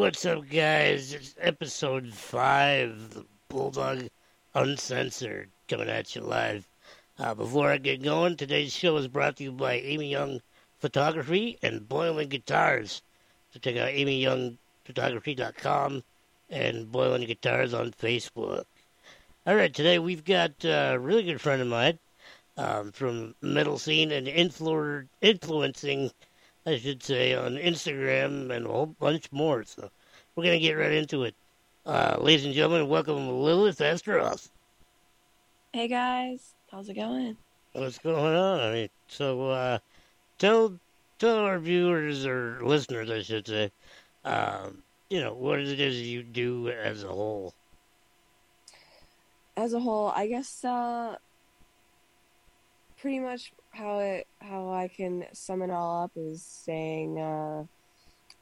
What's up, guys? It's episode five, the Bulldog Uncensored, coming at you live. Uh, before I get going, today's show is brought to you by Amy Young Photography and Boiling Guitars. So check out AmyYoungPhotography.com and Boiling Guitars on Facebook. All right, today we've got a really good friend of mine um, from metal scene and influ- influencing, I should say, on Instagram and a whole bunch more. So we're going to get right into it. Uh, ladies and gentlemen, welcome Lilith Astaroth. Hey guys, how's it going? What's going on? I mean, so uh, tell tell our viewers or listeners, I should say, um, you know, what it is you do as a whole. As a whole, I guess uh, pretty much how it how I can sum it all up is saying. Uh,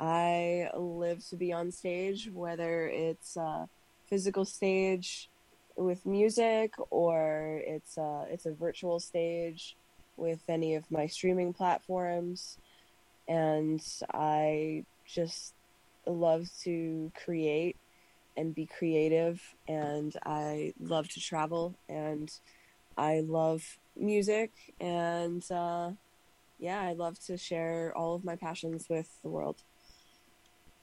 I live to be on stage, whether it's a physical stage with music or it's a, it's a virtual stage with any of my streaming platforms. And I just love to create and be creative, and I love to travel, and I love music, and uh, yeah, I love to share all of my passions with the world.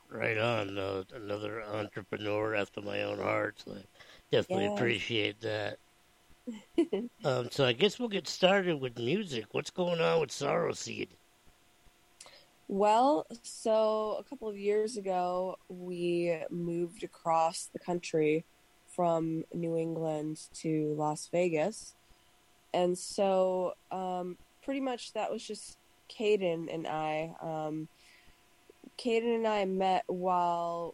Right on. Uh, another entrepreneur after my own heart. So I definitely yes. appreciate that. um, so I guess we'll get started with music. What's going on with Sorrowseed? Well, so a couple of years ago, we moved across the country from New England to Las Vegas. And so, um, pretty much that was just Caden and I. Um, Caden and I met while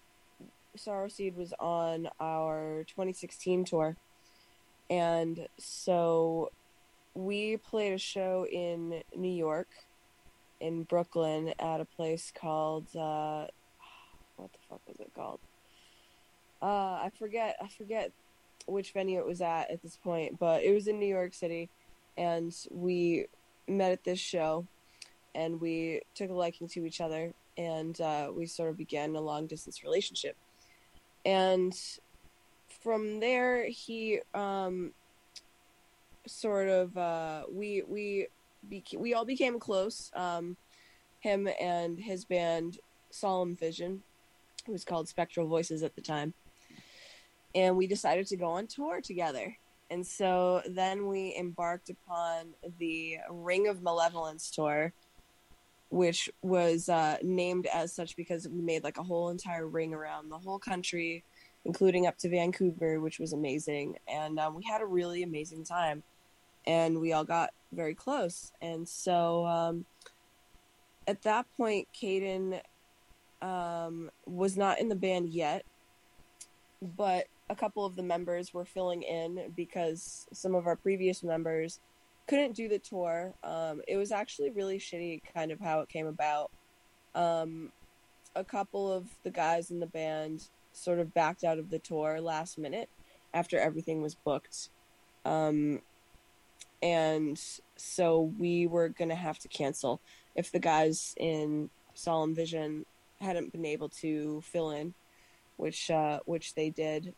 Sorrowseed was on our 2016 tour. And so we played a show in New York, in Brooklyn, at a place called, uh, what the fuck was it called? Uh, I forget, I forget which venue it was at at this point, but it was in New York City. And we met at this show and we took a liking to each other and uh, we sort of began a long distance relationship. And from there, he um, sort of uh, we we beca- we all became close. Um, him and his band Solemn Vision, it was called Spectral Voices at the time, and we decided to go on tour together. And so then we embarked upon the Ring of Malevolence tour, which was uh, named as such because we made like a whole entire ring around the whole country, including up to Vancouver, which was amazing. And um, we had a really amazing time. And we all got very close. And so um, at that point, Caden um, was not in the band yet, but a couple of the members were filling in because some of our previous members couldn't do the tour. Um, it was actually really shitty, kind of how it came about. Um, a couple of the guys in the band sort of backed out of the tour last minute after everything was booked. Um, and so we were going to have to cancel if the guys in Solemn Vision hadn't been able to fill in, which uh, which they did.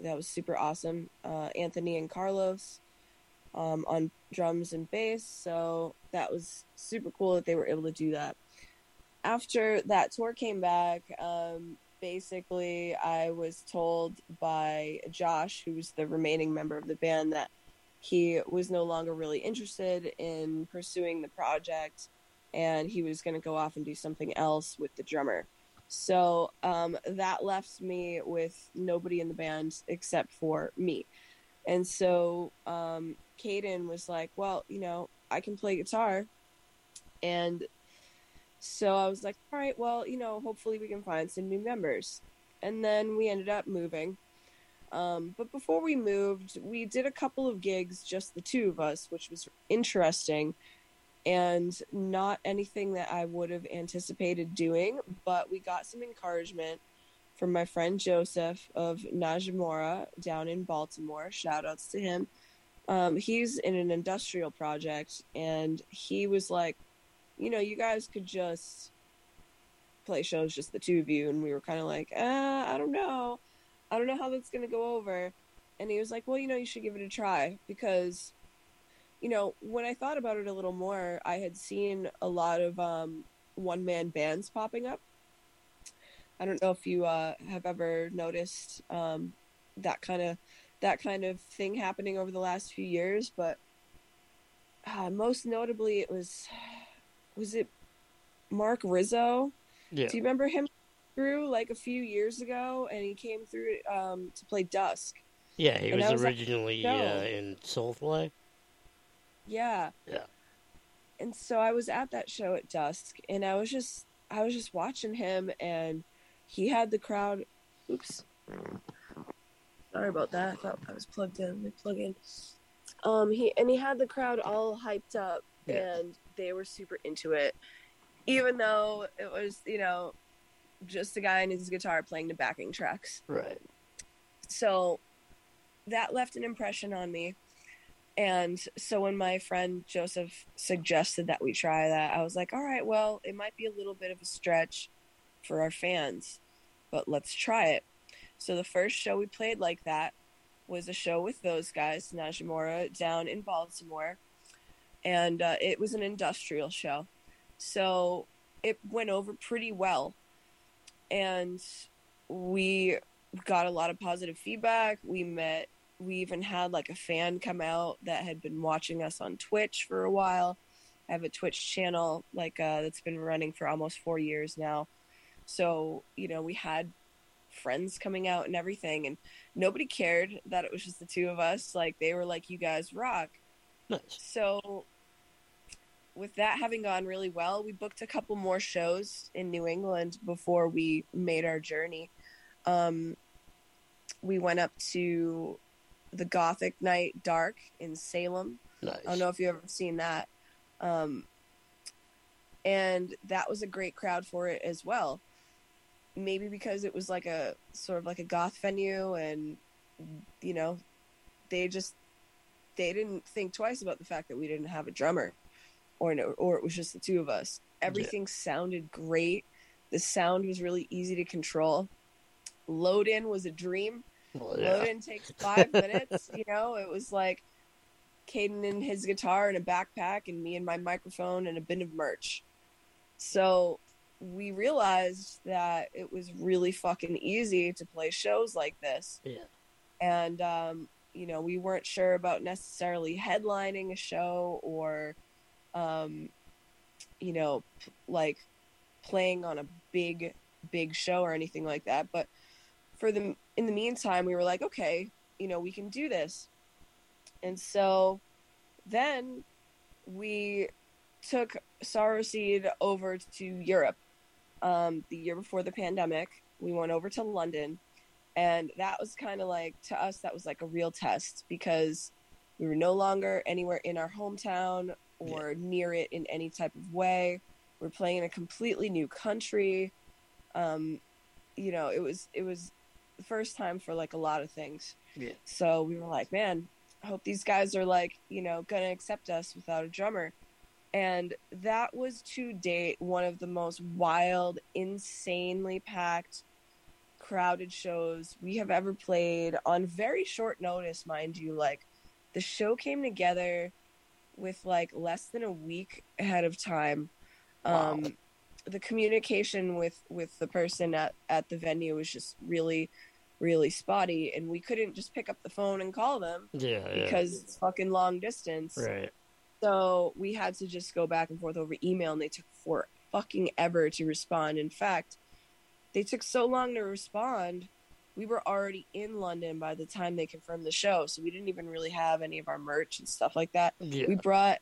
That was super awesome. Uh, Anthony and Carlos um, on drums and bass, so that was super cool that they were able to do that. After that tour came back, um, basically I was told by Josh, who was the remaining member of the band, that he was no longer really interested in pursuing the project and he was going to go off and do something else with the drummer. So um, that left me with nobody in the band except for me. And so um, Caden was like, Well, you know, I can play guitar. And so I was like, All right, well, you know, hopefully we can find some new members. And then we ended up moving. Um, but before we moved, we did a couple of gigs, just the two of us, which was interesting and not anything that I would have anticipated doing. But we got some encouragement from my friend Joseph of Najimura down in Baltimore. Shout outs to him. Um, he's in an industrial project, and he was like, you know, you guys could just play shows, just the two of you. And we were kind of like, uh, I don't know. I don't know how that's going to go over. And he was like, well, you know, you should give it a try because you know, when I thought about it a little more, I had seen a lot of um, one man bands popping up. I don't know if you uh, have ever noticed um, that kind of that kind of thing happening over the last few years, but uh, most notably, it was was it Mark Rizzo? Yeah. Do you remember him through like a few years ago, and he came through um, to play Dusk. Yeah, he was, was like, originally no. uh, in Soulfly. Yeah. Yeah. and so I was at that show at dusk, and I was just I was just watching him, and he had the crowd. Oops, sorry about that. I thought I was plugged in. Let me plug in. Um, he and he had the crowd all hyped up, Yeah. and they were super into it, even though it was you know just a guy and his guitar playing the backing tracks. Right. So that left an impression on me. And so when my friend Joseph suggested that we try that, I was like, all right, well, it might be a little bit of a stretch for our fans, but let's try it. So the first show we played like that was a show with those guys, Najimura, down in Baltimore. And uh, it was an industrial show. So it went over pretty well. And we got a lot of positive feedback. We met, we even had like a fan come out that had been watching us on Twitch for a while. I have a Twitch channel like uh, that's been running for almost four years now. So, you know, we had friends coming out and everything, and nobody cared that it was just the two of us. Like, they were like, you guys rock. Nice. So, with that having gone really well, we booked a couple more shows in New England before we made our journey. Um, we went up to the Gothic Night Dark in Salem. Nice. I don't know if you've ever seen that. Um, and that was a great crowd for it as well. Maybe because it was like a sort of like a goth venue, and you know, they just they didn't think twice about the fact that we didn't have a drummer, or no, or it was just the two of us. Everything sounded great. The sound was really easy to control. Load in was a dream. Well, yeah. Load in takes five minutes. You know, it was like Caden and his guitar and a backpack, and me and my microphone and a bin of merch. So we realized that it was really fucking easy to play shows like this. Yeah. And, um, you know, we weren't sure about necessarily headlining a show or, um, you know, p- like playing on a big, big show or anything like that. But for the in the meantime, we were like, okay, you know, we can do this. And so then we took Sorrowseed over to Europe um, the year before the pandemic. We went over to London, and that was kind of like to us that was like a real test because we were no longer anywhere in our hometown or near it in any type of way. We're playing in a completely new country. Um, you know, it was it was the first time for like a lot of things. Yeah. So we were like, man, I hope these guys are like, you know, gonna accept us without a drummer. And that was to date one of the most wild, insanely packed, crowded shows we have ever played on very short notice, mind you. Like the show came together with like less than a week ahead of time. Um the communication with with the person at at the venue was just really really spotty and we couldn't just pick up the phone and call them Yeah, yeah. because it's fucking long distance. right. So we had to just go back and forth over email, and they took for fucking ever to respond. In fact, they took so long to respond. We were already in London by the time they confirmed the show, so we didn't even really have any of our merch and stuff like that. Yeah. We brought,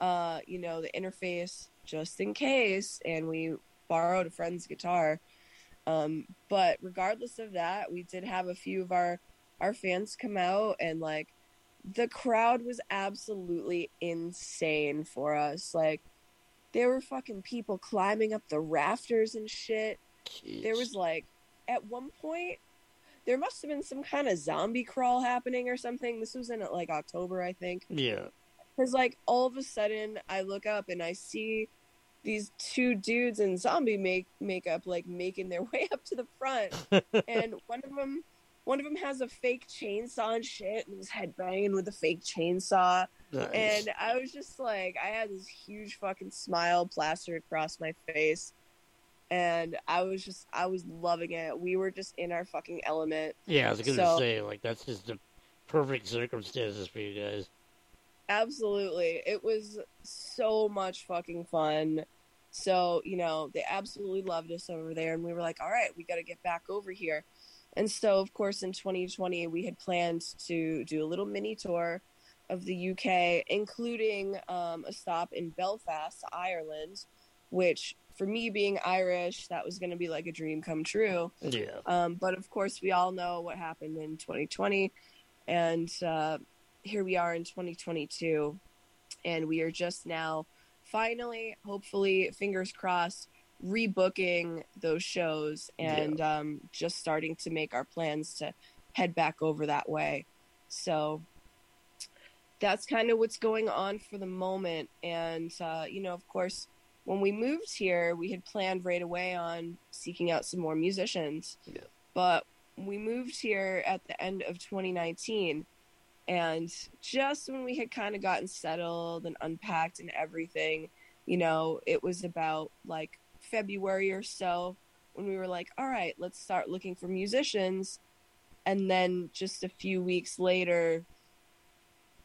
uh, you know, the interface just in case, and we borrowed a friend's guitar. Um, but regardless of that, we did have a few of our our fans come out and like the crowd was absolutely insane for us. Like there were fucking people climbing up the rafters and shit. There was like at one point there must have been some kind of zombie crawl happening or something. This was in like October, I think. Yeah. Cuz like all of a sudden I look up and I see these two dudes in zombie make makeup like making their way up to the front and one of them one of them has a fake chainsaw and shit and was headbanging with a fake chainsaw Nice. and I was just like, I had this huge fucking smile plastered across my face. And I was just, I was loving it. We were just in our fucking element. yeah, I was gonna so- say like that's just the perfect circumstances for you guys. Absolutely. It was so much fucking fun. So, you know, they absolutely loved us over there. And we were like, all right, we got to get back over here. And so, of course, in 2020, we had planned to do a little mini tour of the UK, including um, a stop in Belfast, Ireland, which for me being Irish, that was going to be like a dream come true. Yeah. Um, but of course, we all know what happened in 2020. And uh, here we are in 2022. And we are just now finally, hopefully, fingers crossed, rebooking those shows and um, just starting to make our plans to head back over that way. So that's kind of what's going on for the moment. And, uh, you know, of course, when we moved here, we had planned right away on seeking out some more musicians. Yeah. But we moved here at the end of 2019. And just when we had kind of gotten settled and unpacked and everything, you know, it was about like February or so when we were like, all right, let's start looking for musicians. And then just a few weeks later,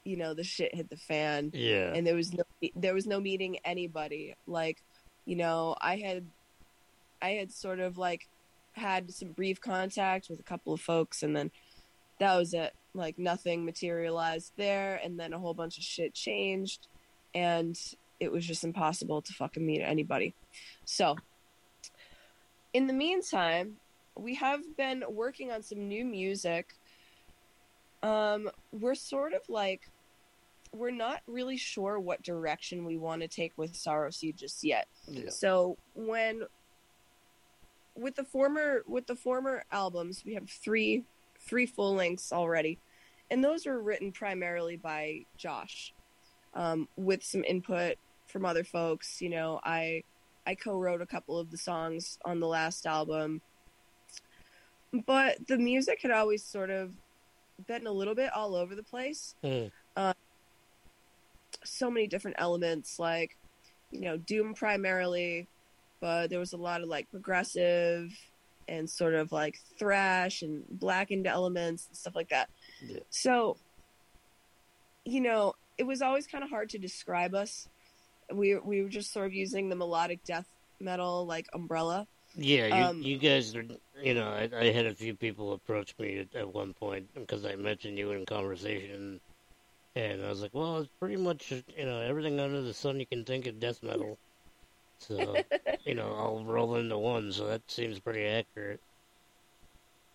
you know, the shit hit the fan Yeah. and there was no there was no meeting anybody like you know i had i had sort of like had some brief contact with a couple of folks and then that was it like nothing materialized there and then a whole bunch of shit changed and it was just impossible to fucking meet anybody so in the meantime we have been working on some new music um we're sort of like we're not really sure what direction we want to take with Sorrowseed just yet. Yeah. So when with the former with the former albums, we have three three full lengths already, and those were written primarily by Josh, um, with some input from other folks. You know, I I co-wrote a couple of the songs on the last album, but the music had always sort of been a little bit all over the place Hmm. so many different elements like you know doom primarily but there was a lot of like progressive and sort of like thrash and blackened elements and stuff like that Yeah. so you know it was always kind of hard to describe us we we were just sort of using the melodic death metal like umbrella Yeah, you, Um, you guys are, you know, I, I had a few people approach me at, at one point because I mentioned you in conversation, and I was like, well, it's pretty much, you know, everything under the sun you can think of death metal. So, you know, I'll roll into one, so that seems pretty accurate.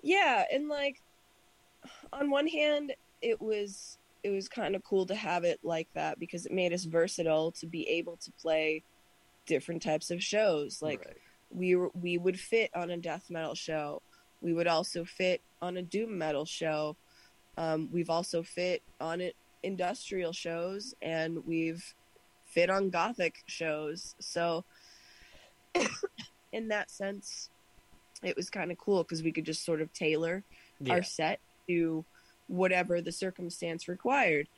Yeah, and like on one hand, it was it was kind of cool to have it like that because it made us versatile to be able to play different types of shows. Like Right. we were, we would fit on a death metal show. We would also fit on a doom metal show. Um, we've also fit on it industrial shows, and we've fit on gothic shows. So, in that sense, it was kind of cool because we could just sort of tailor Yeah. our set to whatever the circumstance required.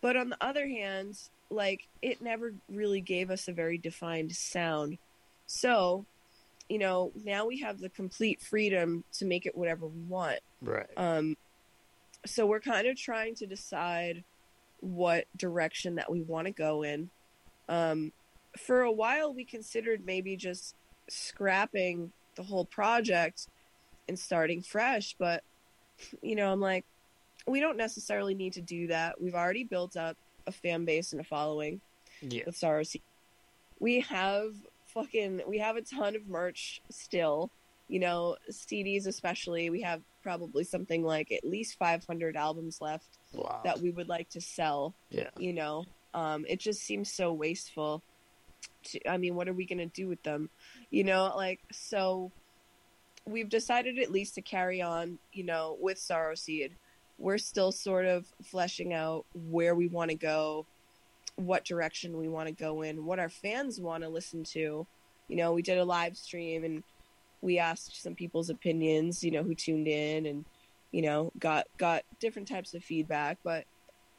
But on the other hand, like it never really gave us a very defined sound. So, you know, now we have the complete freedom to make it whatever we want. Right. Um, so we're kind of trying to decide what direction that we want to go in. Um, for a while, we considered maybe just scrapping the whole project and starting fresh, but you know, I'm like, we don't necessarily need to do that. We've already built up a fan base and a following Yeah. with Sorrow We have fucking we have a ton of merch still. You know, CDs especially. We have probably something like at least 500 albums left Wow. that we would like to sell. yeah. You know, um, it just seems so wasteful. To, I mean, what are we gonna do with them? You know, like so. We've decided at least to carry on. You know, with Sorrowseed, we're still sort of fleshing out where we want to go, what direction we want to go in, what our fans want to listen to. You know, we did a live stream and we asked some people's opinions, you know, who tuned in and you know, got got different types of feedback, but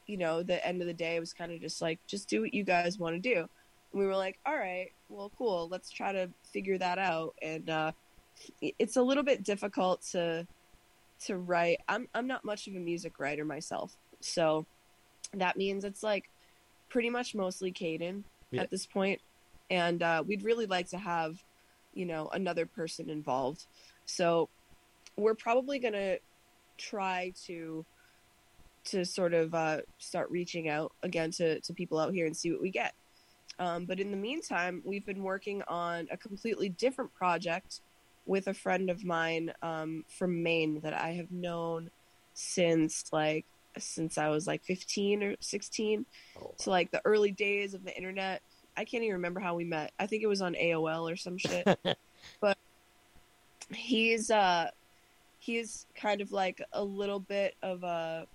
you know, the end of the day it was kind of just like just do what you guys want to do. And we were like, "All right, well, cool. Let's try to figure that out." And uh it's a little bit difficult to to write. I'm I'm not much of a music writer myself. So that means it's like pretty much mostly Caden Yeah. at this point. And uh, we'd really like to have, you know, another person involved. So we're probably gonna try to to sort of uh, start reaching out again to, to people out here and see what we get. Um, but in the meantime, we've been working on a completely different project with a friend of mine um, from Maine that I have known since like since I was like 15 or 16. Oh, So like the early days of the internet. I can't even remember how we met. I think it was on AOL or some shit. but he's uh he's kind of like a little bit of a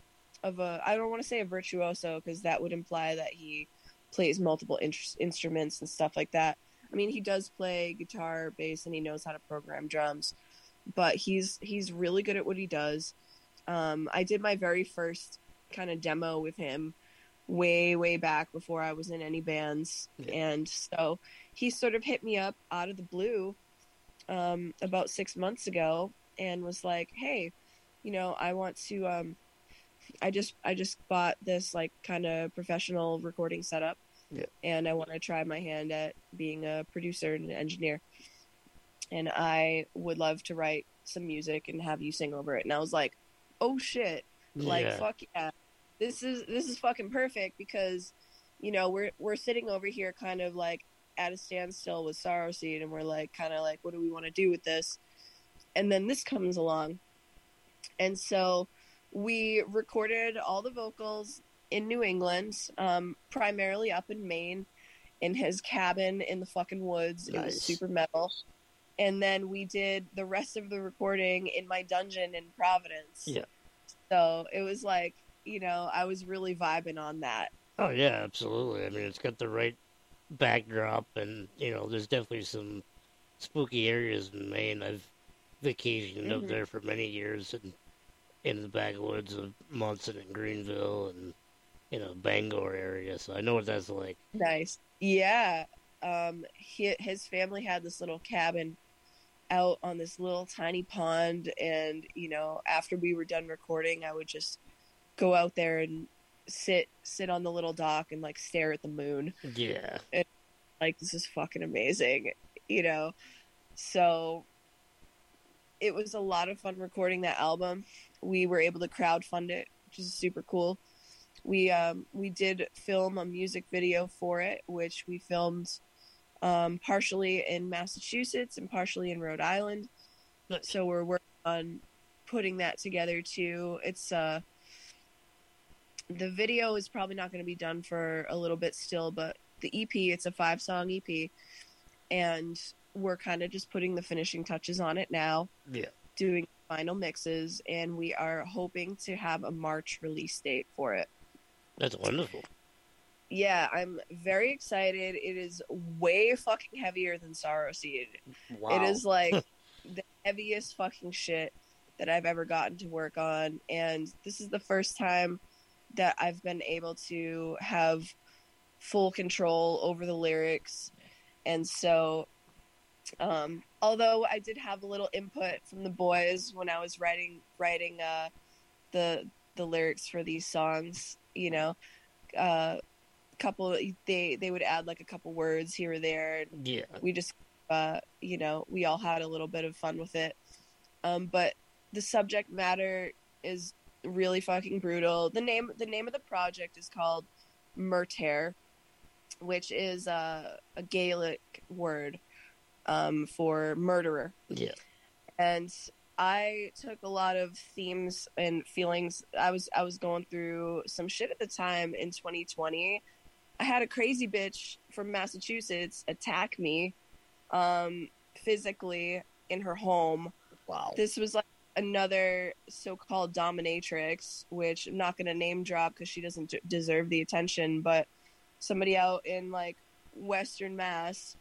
of a I don't want to say a virtuoso because that would imply that he plays multiple in- instruments and stuff like that. I mean, he does play guitar, bass, and he knows how to program drums. But he's he's really good at what he does. Um, I did my very first kind of demo with him way way back before I was in any bands, Yeah. and so he sort of hit me up out of the blue um, about six months ago and was like, "Hey, you know, I want to. Um, I just I just bought this like kind of professional recording setup, Yeah. and I want to try my hand at being a producer and an engineer. And I would love to write some music and have you sing over it." And I was like, "Oh shit! Like Yeah. fuck yeah, this is this is fucking perfect because." You know, we're we're sitting over here kind of like at a standstill with Sorrowseed, and we're like, kind of like, what do we want to do with this? And then this comes along, and so we recorded all the vocals in New England, um, primarily up in Maine, in his cabin in the fucking woods. It was super metal. And then we did the rest of the recording in my dungeon in Providence. Yeah. So it was like, you know, I was really vibing on that. Oh yeah, absolutely. I mean, it's got the right backdrop, and you know, there's definitely some spooky areas in Maine. I've vacationed up Mhm. there for many years, and in the backwoods of Monson and Greenville, and you know, Bangor area. So I know what that's like. Nice. Yeah. Um, he, his family had this little cabin out on this little tiny pond, and you know, after we were done recording, I would just go out there and sit sit on the little dock and like stare at the moon. Yeah. and, Like this is fucking amazing, you know. So it was a lot of fun recording that album. We were able to crowdfund it, which is super cool. We um we did film a music video for it, which we filmed um, partially in Massachusetts and partially in Rhode Island. Nice. So we're working on putting that together too. It's uh the video is probably not going to be done for a little bit still, but the EP, it's a five song EP, and we're kind of just putting the finishing touches on it now, Yeah. doing final mixes, and we are hoping to have a March release date for it. That's wonderful. Yeah, I'm very excited. It is way fucking heavier than Sorrowseed. Wow. It is like the heaviest fucking shit that I've ever gotten to work on. And this is the first time that I've been able to have full control over the lyrics. And so, um, although I did have a little input from the boys when I was writing, writing, uh, the, the lyrics for these songs, you know, uh, couple, they, they would add like a couple words here or there. And Yeah. we just uh you know we all had a little bit of fun with it um but the subject matter is really fucking brutal the name the name of the project is called Murtair which is uh, a gaelic word um for murderer Yeah. and I took a lot of themes and feelings. I was I was going through some shit at the time in 2020. I had a crazy bitch from Massachusetts attack me um, physically in her home. Wow. This was like another so-called dominatrix, which I'm not going to name drop because she doesn't d- deserve the attention, but somebody out in like Western Mass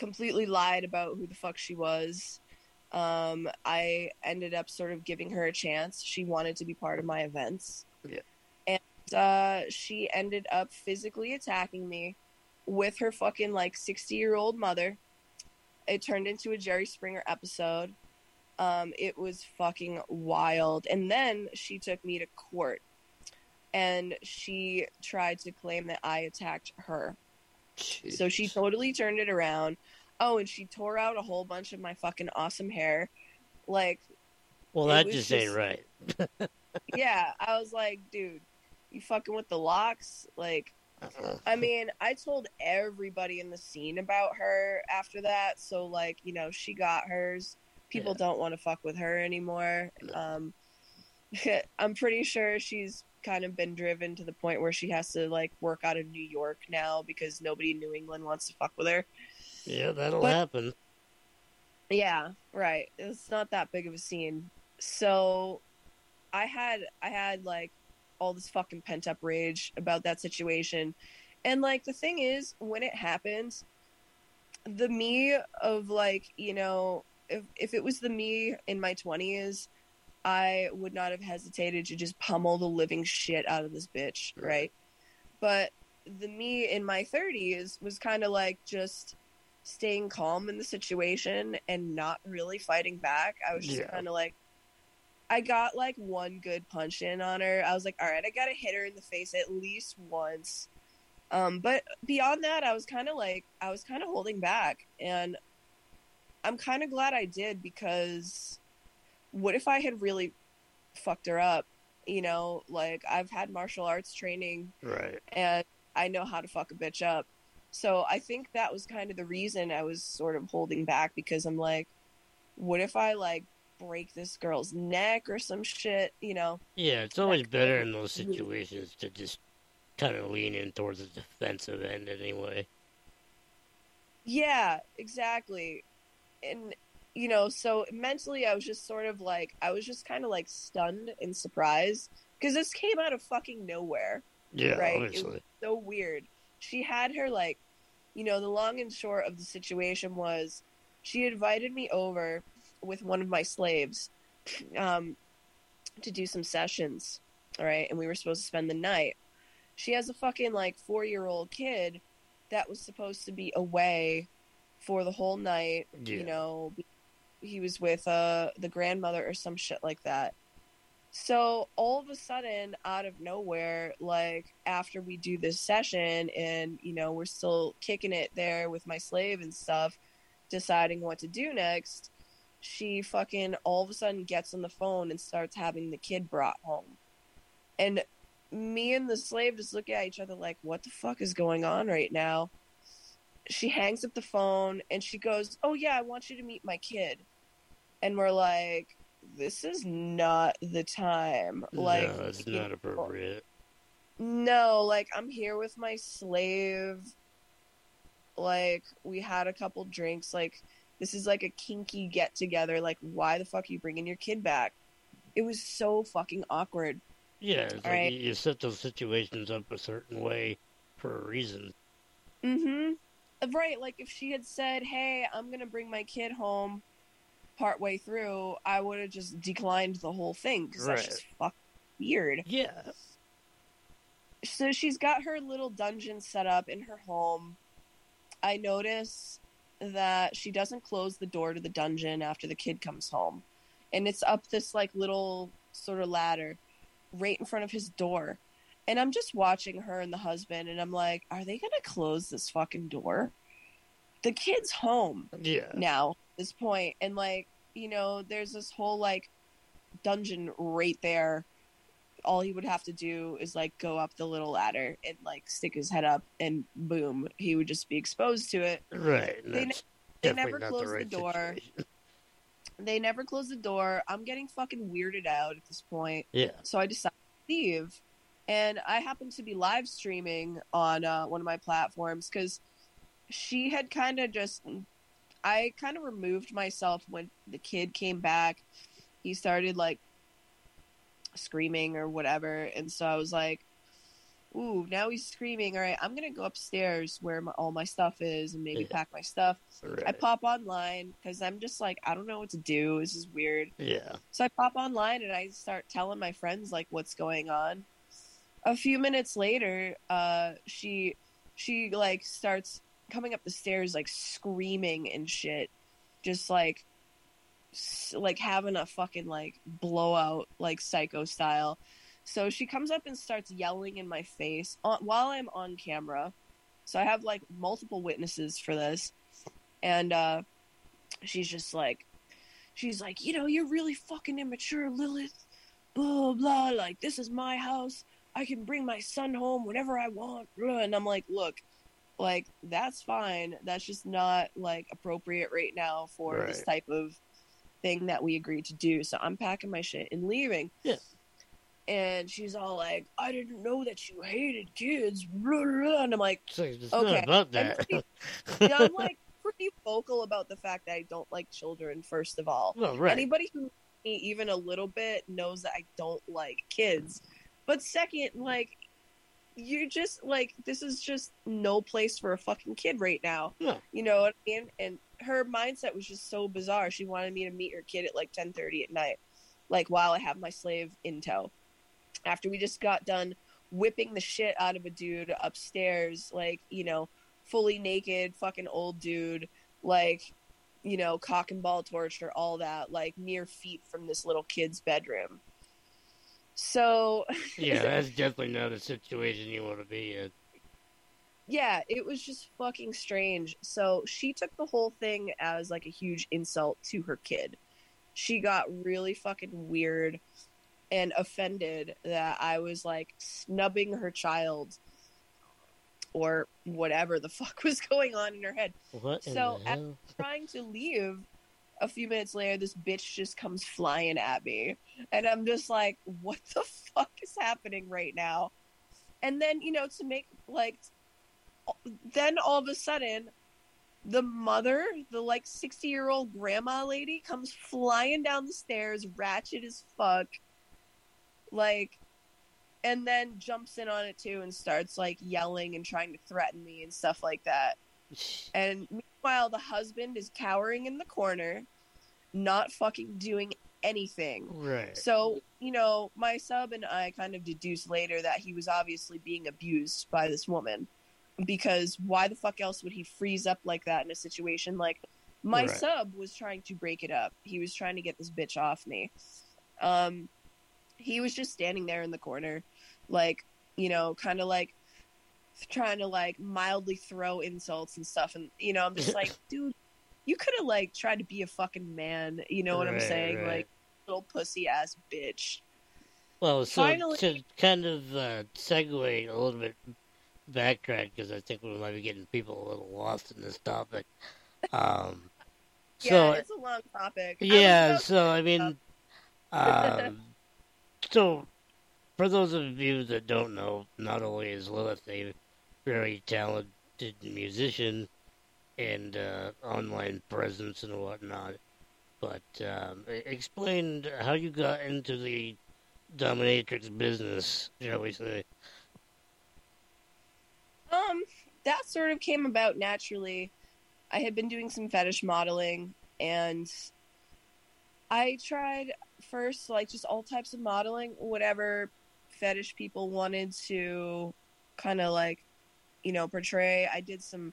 completely lied about who the fuck she was. Um, I ended up sort of giving her a chance. She wanted to be part of my events. Yeah. And uh, she ended up physically attacking me with her fucking like 60 year old mother. It turned into a Jerry Springer episode. Um, it was fucking wild. And then she took me to court and she tried to claim that I attacked her. So she totally turned it around. Oh, and she tore out a whole bunch of my fucking awesome hair. Like, Well, that was just ain't right. yeah, I was like, dude, you fucking with the locks? Like, I mean, I told everybody in the scene about her after that. So, like, you know, she got hers. People don't want to fuck with her anymore. Um, I'm pretty sure she's kind of been driven to the point where she has to, like, work out of New York now because nobody in New England wants to fuck with her. Yeah, that'll But- happen. Yeah, right. It's not that big of a scene. So I had I had like all this fucking pent up rage about that situation. And like the thing is, when it happens, the me of like, you know, if if it was the me in my twenties, I would not have hesitated to just pummel the living shit out of this bitch, Right. right? But the me in my thirties was kind of like just staying calm in the situation and not really fighting back. I was just Yeah. kind of like, I got like one good punch in on her. I was like, all right, I got to hit her in the face at least once. Um, but beyond that, I was kind of like, I was kind of holding back. And I'm kind of glad I did because what if I had really fucked her up? You know, like I've had martial arts training Right. and I know how to fuck a bitch up. So I think that was kind of the reason I was sort of holding back because I'm like, what if I like break this girl's neck or some shit, you know? Yeah, it's always better in those situations to just kind of lean in towards the defensive end anyway. Yeah, exactly. And you know, so mentally I was just sort of like I was just kind of like stunned and surprised because this came out of fucking nowhere. Yeah, Right, it obviously. so weird. She had her like, you know, the long and short of the situation was she invited me over with one of my slaves um, to do some sessions. All right, and we were supposed to spend the night. She has a fucking like four year old kid that was supposed to be away for the whole night. Yeah. You know, he was with uh the grandmother or some shit like that. So all of a sudden, out of nowhere, like after we do this session and, you know, we're still kicking it there with my slave and stuff, deciding what to do next, she fucking all of a sudden gets on the phone and starts having the kid brought home. And me and the slave just look at each other like, what the fuck is going on right now? she hangs up the phone and she goes, "Oh yeah, I want you to meet my kid." And we're like, "This is not the time." Like, no, it's not know, appropriate. No, like I'm here with my slave. Like we had a couple drinks. Like this is like a kinky get together. Like why the fuck are you bringing your kid back? It was so fucking awkward. Yeah, it's like Alright. you, you set those situations up a certain way for a reason. Mm-hmm. Right. Like if she had said, "Hey, I'm gonna bring my kid home," partway through, I would have just declined the whole thing because that's just fucking weird. Yeah. so she's got her little dungeon set up in her home. I notice that she doesn't close the door to the dungeon after the kid comes home. And it's up this like little sort of ladder right in front of his door. And I'm just watching her and the husband and I'm like, are they going to close this fucking door? The kid's home Yeah. now this point and like you know there's this whole like dungeon right there all he would have to do is like go up the little ladder and like stick his head up and boom he would just be exposed to it Right. They That's they never close the the door. they never close the door i'm getting fucking weirded out at this point Yeah. so i decided to leave and i happened to be live streaming on uh, one of my platforms because she had kind of just i kind of removed myself when the kid came back he started like screaming or whatever and so i was like ooh now he's screaming all right i'm gonna go upstairs where my, all my stuff is and maybe Yeah. pack my stuff i pop online because i'm just like i don't know what to do this is weird Yeah. so I pop online and I start telling my friends like what's going on. A few minutes later, uh, she she like starts coming up the stairs like screaming and shit, just like like having a fucking like blowout like psycho style. So she comes up and starts yelling in my face on, while I'm on camera. So I have like multiple witnesses for this, and uh, she's just like she's like, you know, you're really fucking immature, Lilith. Blah blah. Like this is my house. I can bring my son home whenever I want. And I'm like, look, like that's fine. That's just not like appropriate right now for this type of thing that we agreed to do. So I'm packing my shit and leaving. Yeah. And she's all like, I didn't know that you hated kids. And I'm like, It's, Okay, not about I'm pretty- yeah, I'm like pretty vocal about the fact that I don't like children, first of all. well, right. Anybody who knows me even a little bit knows that I don't like kids. But second, like you just like this is just no place for a fucking kid right now. No. You know what I mean? And her mindset was just so bizarre. She wanted me to meet her kid at like ten thirty at night, like while I have my slave in tow. After we just got done whipping the shit out of a dude upstairs, like, you know, fully naked, fucking old dude, like, you know, cock and ball torture, all that, like mere feet from this little kid's bedroom. So yeah, that's definitely not a situation you want to be in. yeah, it was just fucking strange. So she took the whole thing as like a huge insult to her kid. She got really fucking weird and offended that I was like snubbing her child or whatever the fuck was going on in her head. What So, the at- hell? Trying to leave, a few minutes later, this bitch just comes flying at me. And I'm just like, what the fuck is happening right now? And then, you know, to make like, then all of a sudden, the mother, the like 60 year old grandma lady, comes flying down the stairs, ratchet as fuck. Like, and then jumps in on it too and starts like yelling and trying to threaten me and stuff like that. And meanwhile, the husband is cowering in the corner, not fucking doing anything. Right. So, you know, my sub and I kind of deduced later that he was obviously being abused by this woman. Because why the fuck else would he freeze up like that in a situation like my Right. sub was trying to break it up. He was trying to get this bitch off me. Um he was just standing there in the corner like, you know, kind of like trying to like mildly throw insults and stuff and you know, I'm just like, dude, you could have like tried to be a fucking man, you know what I'm saying? right. Like little pussy ass bitch. Well, so Finally- to kind of uh, segue a little bit backtrack because I think we might be getting people a little lost in this topic. Um, Yeah, so it's a long topic. I yeah, was so I mean, um, so for those of you that don't know, not only is Lilith a very talented musician and uh, online presence and whatnot, but um, explain how you got into the dominatrix business, shall we say? Um, that sort of came about naturally. I had been doing some fetish modeling and I tried first like just all types of modeling, whatever fetish people wanted to kind of like, you know, portray. I did some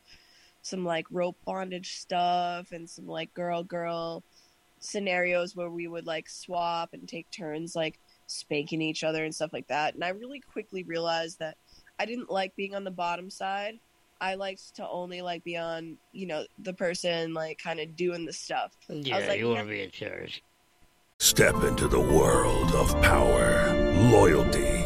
some like rope bondage stuff and some like girl girl scenarios where we would like swap and take turns like spanking each other and stuff like that. And I really quickly realized that I didn't like being on the bottom side. I liked to only like be on, you know, the person like kind of doing the stuff. Yeah, like, you want yeah. to be in charge. Step into the world of power, loyalty,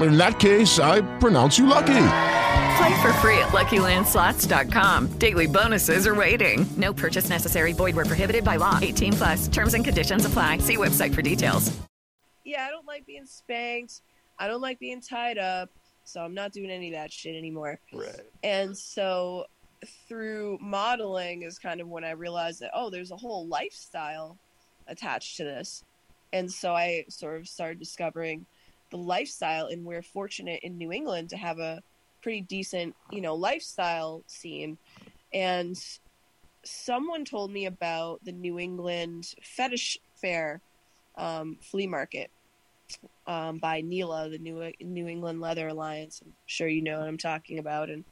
In that case, I pronounce you lucky. Play for free at LuckyLandSlots.com. Daily bonuses are waiting. No purchase necessary. Void where prohibited by law. 18 plus. Terms and conditions apply. See website for details. Yeah, I don't like being spanked. I don't like being tied up. So I'm not doing any of that shit anymore. Right. And so through modeling is kind of when I realized that oh, there's a whole lifestyle attached to this. And so I sort of started discovering the lifestyle and we're fortunate in New England to have a pretty decent, you know, lifestyle scene. And someone told me about the New England Fetish Fair um, flea market um, by NELA, the New New England Leather Alliance. I'm sure you know what I'm talking about, and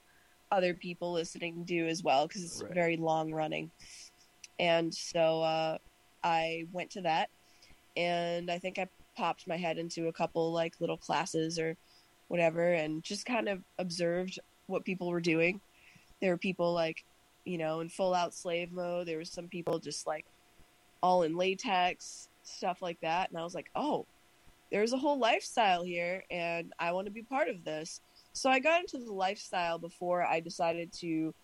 other people listening do as well because it's Right. very long running. And so uh, I went to that, and I think I popped my head into a couple like little classes or whatever, and just kind of observed what people were doing. There were people like, you know, in full out slave mode. There was some people just like all in latex, stuff like that. And I was like, oh, there's a whole lifestyle here, and I want to be part of this. So I got into the lifestyle before I decided to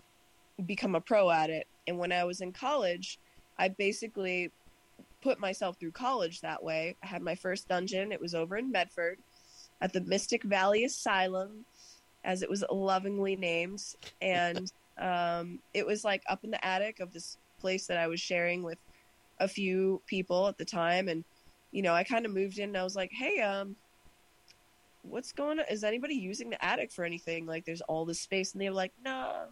become a pro at it. And when I was in college, I basically put myself through college that way. I had my first dungeon, it was over in Medford at the Mystic Valley Asylum, as it was lovingly named. And um, it was like up in the attic of this place that I was sharing with a few people at the time. And, you know, I kind of moved in and I was like, hey, um, what's going on? Is anybody using the attic for anything? Like, there's all this space. And they were like, no,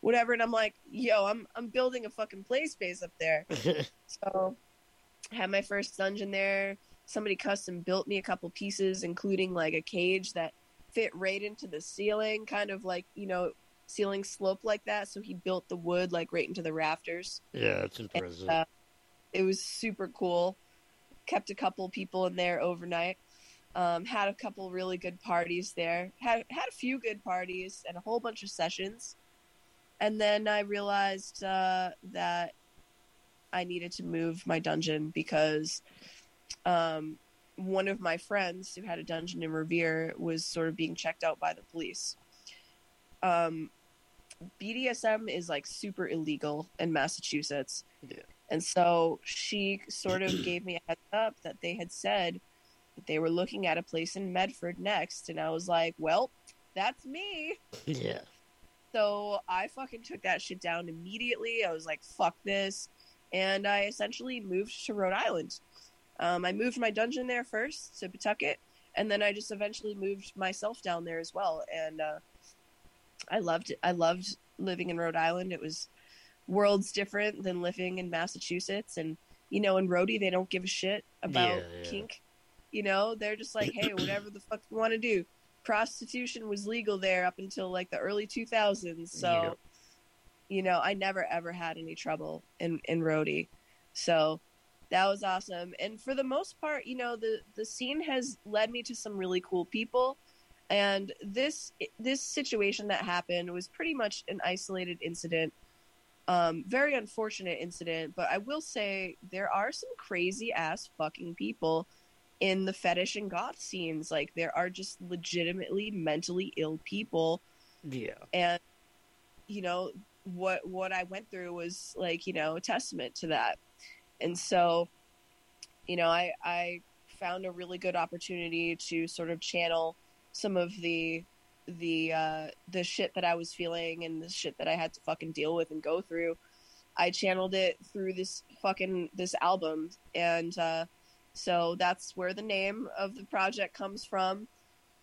whatever. And I'm like, yo, I'm, I'm building a fucking play space up there. So had my first dungeon there. Somebody custom built me a couple pieces, including like a cage that fit right into the ceiling, kind of like, you know, ceiling slope like that. So he built the wood like right into the rafters. Yeah, that's impressive. Uh, it was super cool. Kept a couple people in there overnight. Um, had a couple really good parties there. Had had a few good parties and a whole bunch of sessions. And then I realized uh, that I needed to move my dungeon because um, one of my friends who had a dungeon in Revere was sort of being checked out by the police. Um, BDSM is like super illegal in Massachusetts. Yeah. And so she sort of gave me a heads up that they had said that they were looking at a place in Medford next. And I was like, well, that's me. yeah. So I fucking took that shit down immediately. I was like, fuck this. And I essentially moved to Rhode Island. Um, I moved my dungeon there first to Pawtucket. and then I just eventually moved myself down there as well, and uh, I loved it. I loved living in Rhode Island. It was worlds different than living in Massachusetts, and you know, in Rhody they don't give a shit about Yeah, yeah. kink. You know, they're just like, hey, whatever the fuck you want to do. Prostitution was legal there up until like the early 2000s, so Yep. You know, I never ever had any trouble in in Rhody. So that was awesome. And for the most part, you know, the the scene has led me to some really cool people. And this this situation that happened was pretty much an isolated incident. Um, very unfortunate incident, but I will say there are some crazy ass fucking people in the fetish and goth scenes. Like there are just legitimately mentally ill people Yeah. and you know what what I went through was like you know a testament to that. And so you know I I found a really good opportunity to sort of channel some of the the uh the shit that I was feeling and the shit that I had to fucking deal with and go through. I channeled it through this fucking this album. And uh so that's where the name of the project comes from.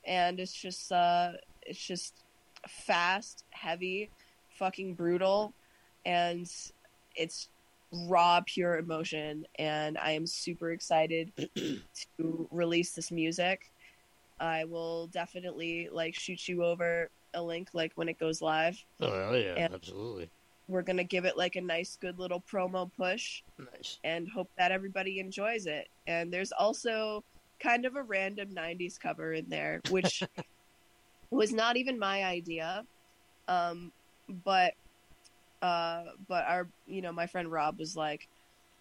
And it's just uh it's just fast, heavy, fucking brutal, and it's raw, pure emotion. And I am super excited to release this music. I will definitely like shoot you over a link like when it goes live. Oh yeah, And- absolutely. We're gonna give it like a nice, good little promo push Nice. and hope that everybody enjoys it. And there's also kind of a random 90s cover in there, which was not even my idea. Um, but, uh, but our, you know, my friend Rob was like,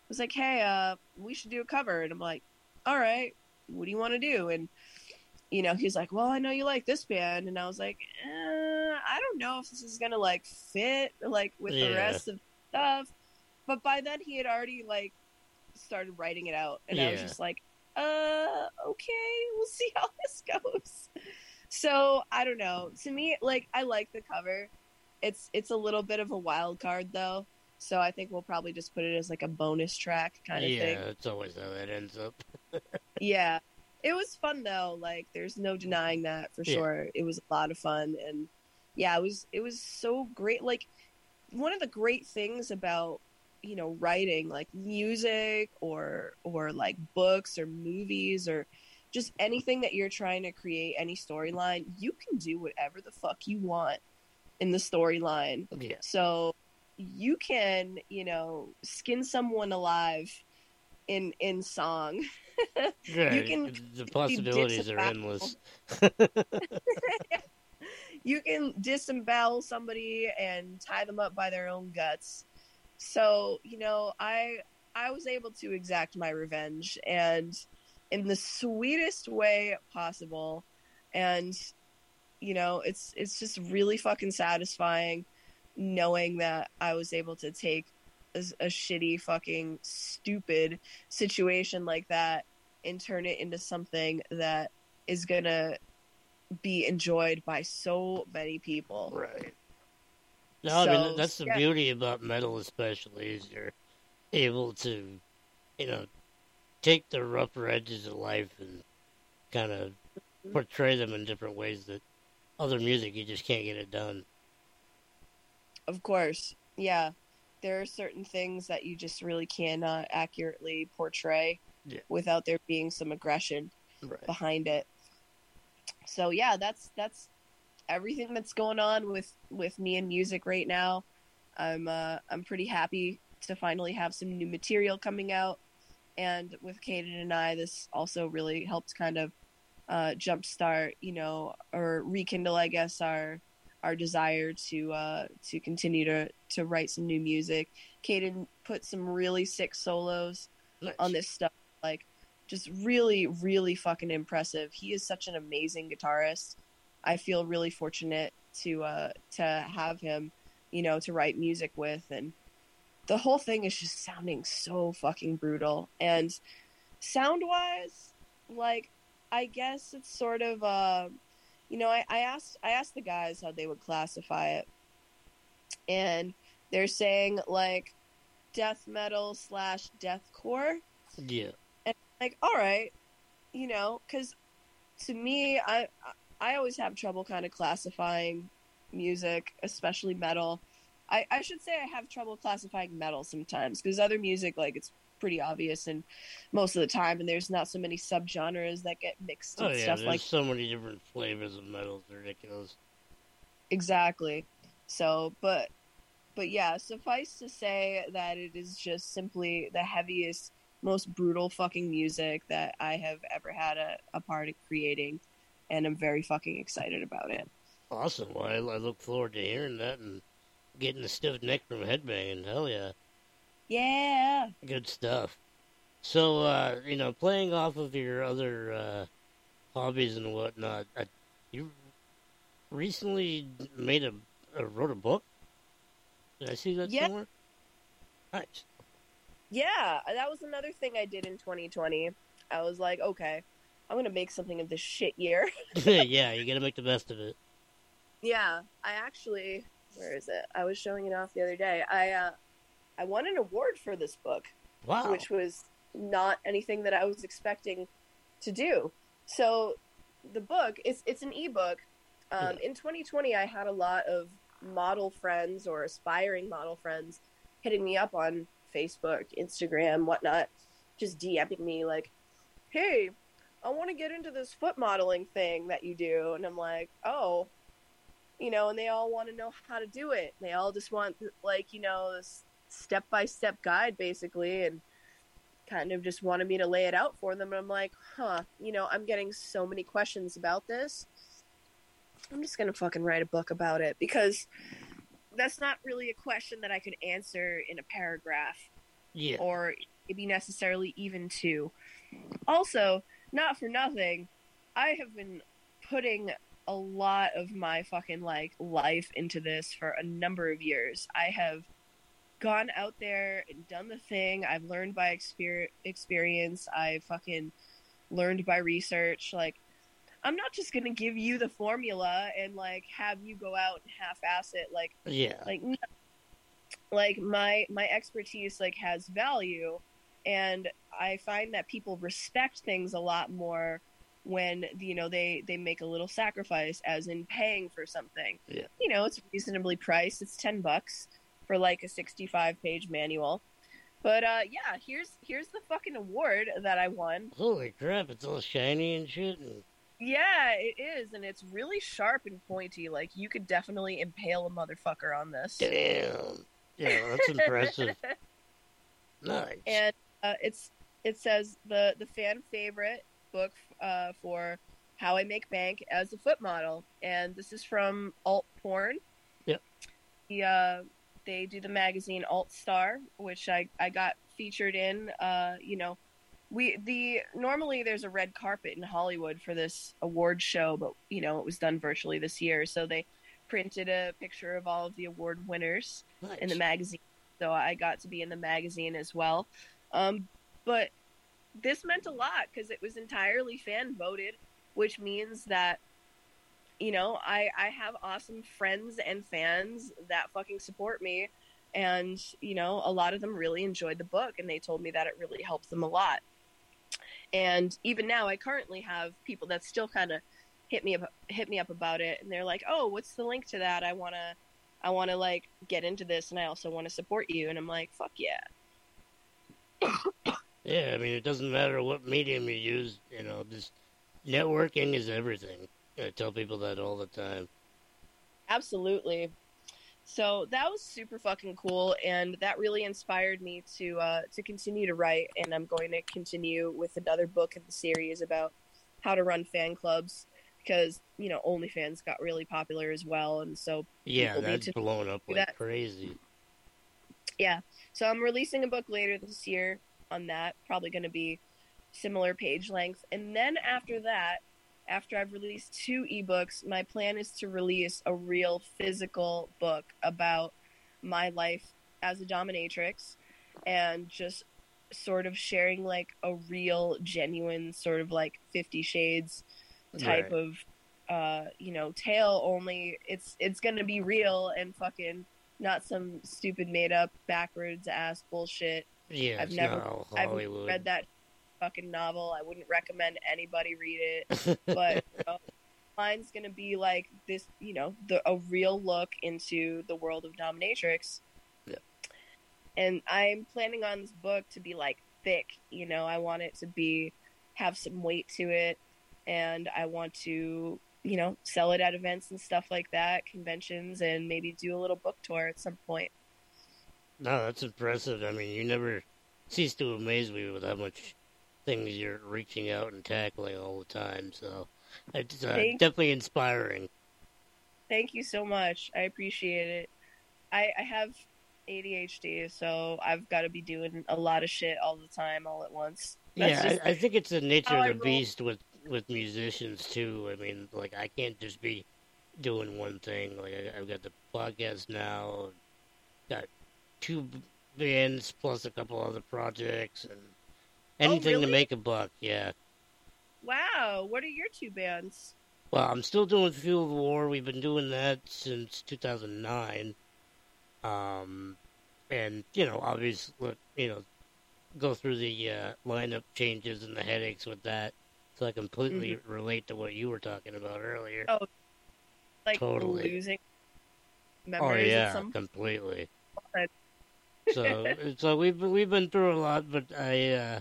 was like, Hey, uh, we should do a cover. And I'm like, all right, what do you want to do? And, you know, he's like, well, I know you like this band. And I was like, eh, I don't know if this is going to like fit like with the rest of stuff. But by then he had already like started writing it out. And I was just like, uh, okay, we'll see how this goes. So I don't know. To me, like I like the cover. It's it's a little bit of a wild card though. So I think we'll probably just put it as like a bonus track kind of yeah, thing. that's always how that ends up. Yeah. It was fun though. Like there's no denying that for Yeah. sure. It was a lot of fun and yeah, it was it was so great. Like one of the great things about you know writing like music or or like books or movies or just anything that you're trying to create any storyline you can do whatever the fuck you want in the storyline Yeah. so you can you know skin someone alive in in song Yeah, you can the possibilities are endless. you can disembowel somebody and tie them up by their own guts. So, you know, I I was able to exact my revenge and in the sweetest way possible and you know, it's it's just really fucking satisfying knowing that I was able to take a, a shitty fucking stupid situation like that and turn it into something that is going to be enjoyed by so many people. Right. No, I mean that's the yeah. beauty about metal, especially, is you're able to, you know, take the rougher edges of life and kind of Mm-hmm. portray them in different ways that other music you just can't get it done. Of course. Yeah. There are certain things that you just really cannot accurately portray Yeah. without there being some aggression Right. behind it. So yeah, that's that's everything that's going on with with me and music right now. I'm uh I'm pretty happy to finally have some new material coming out and with Kaden and I this also really helped kind of uh jumpstart, you know, or rekindle I guess our our desire to uh to continue to to write some new music. Kaden put some really sick solos on this stuff like just really really fucking impressive. He is such an amazing guitarist. I feel really fortunate to uh to have him you know to write music with and the whole thing is just sounding so fucking brutal. And sound wise like i guess it's sort of uh you know I, I asked i asked the guys how they would classify it and they're saying like death metal slash deathcore Yeah. and like all right you know because to me, I I always have trouble kind of classifying music, especially metal. I, I should say I have trouble classifying metal sometimes because other music, like it's pretty obvious and most of the time, and there's not so many subgenres that get mixed Oh and yeah, stuff there's like so many different flavors of metal. It's ridiculous. Exactly. So, but but yeah, suffice to say that it is just simply the heaviest, most brutal fucking music that I have ever had a, a part of creating, and I'm very fucking excited about it. Awesome. Well, I, I look forward to hearing that and getting a stiff neck from headbanging. Hell yeah. Yeah. Good stuff. So, uh, you know, playing off of your other uh, hobbies and whatnot, uh, you recently made a, uh wrote a book. Did I see that Yeah. somewhere? Nice. Yeah, that was another thing I did in 2020. I was like, okay, I'm gonna make something of this shit year. yeah, you gotta make the best of it. Yeah, I actually, where is it? I was showing it off the other day. I uh, I won an award for this book, Wow. which was not anything that I was expecting to do. So, the book it's it's an ebook. Um, In 2020, I had a lot of model friends or aspiring model friends hitting me up on Facebook, Instagram, whatnot, just DMing me like, "Hey, I want to get into this foot modeling thing that you do," and I'm like, "Oh." you know, and they all want to know how to do it. They all just want like, you know, this step by step guide basically and kind of just wanted me to lay it out for them. And I'm like, huh, you know, I'm getting so many questions about this. I'm just gonna fucking write a book about it because that's not really a question that I could answer in a paragraph Yeah. or maybe necessarily even two. Also, not for nothing, I have been putting a lot of my fucking like life into this for a number of years. I have gone out there and done the thing. I've learned by exper- experience. I fucking learned by research. Like, I'm not just gonna give you the formula and like have you go out and half-ass it. Like, Yeah. like no. like my my expertise like has value and i find that people respect things a lot more when you know they they make a little sacrifice as in paying for something Yeah. you know it's reasonably priced it's 10 bucks for like a 65 page manual but uh yeah here's here's the fucking award that i won Holy crap! It's all shiny and shit. And... yeah it is and it's really sharp and pointy like you could definitely impale a motherfucker on this Damn. Yeah, that's impressive. nice. and uh, it's it says the the fan favorite book uh, for how I make bank as a foot model, and this is from Alt Porn. Yep. The, uh, they do the magazine Alt Star, which I I got featured in. Uh, you know, we the normally there's a red carpet in Hollywood for this award show, but you know it was done virtually this year, so they printed a picture of all of the award winners in the magazine. So I got to be in the magazine as well. Um, but this meant a lot because it was entirely fan voted, which means that you know I I have awesome friends and fans that fucking support me, and you know a lot of them really enjoyed the book and they told me that it really helped them a lot. And even now, I currently have people that still kind of hit me up hit me up about it, and they're like, "Oh, what's the link to that? I wanna." I want to like get into this and I also want to support you and I'm like fuck yeah Yeah, I mean, it doesn't matter what medium you use. You know, just networking is everything. I tell people that all the time. Absolutely. So that was super fucking cool, and that really inspired me to uh, to continue to write. And I'm going to continue with another book in the series about how to run fan clubs because you know OnlyFans got really popular as well, and so Yeah, that's to blown up like that. crazy. yeah. So I'm releasing a book later this year on that. Probably going to be similar page length, and then after that, after I've released two ebooks, my plan is to release a real physical book about my life as a dominatrix, and just sort of sharing like a real, genuine sort of like Fifty Shades type Right. of uh you know tale only it's it's gonna be real and fucking not some stupid made up backwards ass bullshit Yeah, i've never i've read that fucking novel. I wouldn't recommend anybody read it, but you know, mine's gonna be like this, you know, the a real look into the world of dominatrix. Yeah. And I'm planning on this book to be like thick. You know, I want it to be have some weight to it, and I want to, you know, sell it at events and stuff like that, conventions, and maybe do a little book tour at some point. No, that's impressive. I mean, you never cease to amaze me with how much things you're reaching out and tackling all the time. So it's uh, definitely inspiring. Thank you so much. I appreciate it. I, I have ADHD, so I've got to be doing a lot of shit all the time, all at once. That's yeah, just I, I think it's the nature of the beast with with musicians too. I mean, like I can't just be doing one thing. Like I, I've got the podcast now, got two bands plus a couple other projects, and anything to really? make a buck. Yeah. Wow. What are your two bands? Well, I'm still doing Fuel of War. We've been doing that since 2009. Um, and, you know, obviously, you know, go through the uh, lineup changes and the headaches with that. So I completely relate to what you were talking about earlier. Oh, like Totally. losing Oh, memories yeah, at some completely. So, so we've we've been through a lot, but I uh,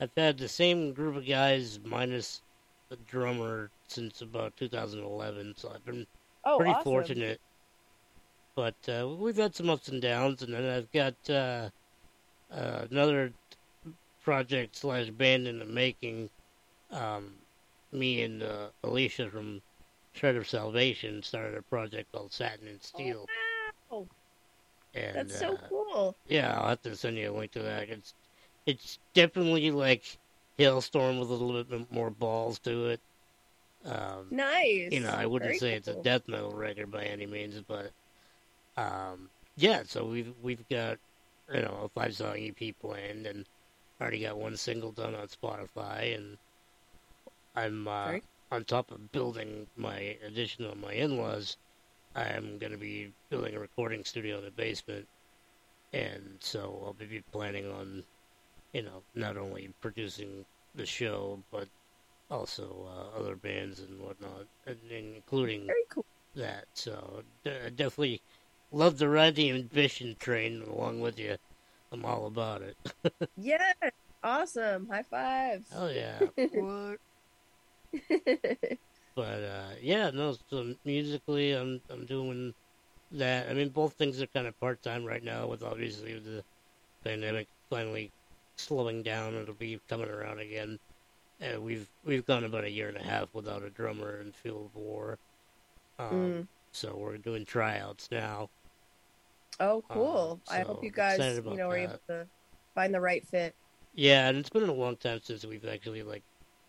I've had the same group of guys minus the drummer since about 2011. So I've been Oh, pretty awesome. fortunate. But uh, we've had some ups and downs, and then I've got uh, uh, another project slash band in the making. Um, me and uh, Alicia from Shred of Salvation started a project called Satin and Steel. Wow. and, That's so uh, cool. Yeah, I'll have to send you a link to that. It's it's definitely like Halestorm with a little bit more balls to it. Um, Nice. you know, I wouldn't Very say it's a death metal record by any means, but um, yeah. So we've we've got you know a five song EP planned, and already got one single done on Spotify, and I'm uh, on top of building my addition on my in laws. I'm going to be building a recording studio in the basement, and so I'll be planning on, you know, not only producing the show but also uh, other bands and whatnot, and, and including cool. that. So d- I definitely love to ride the ambition train along with you. I'm all about it. Yeah. Awesome. High fives. Oh yeah. But uh, yeah, no. So musically, I'm I'm doing that. I mean, both things are kind of part time right now. With obviously the pandemic finally slowing down, it'll be coming around again. Uh, we've we've gone about a year and a half without a drummer in Field of War. Um, Mm. So we're doing tryouts now. Oh, cool. Um, I hope you guys, you know, are that. able to find the right fit. Yeah, and it's been a long time since we've actually like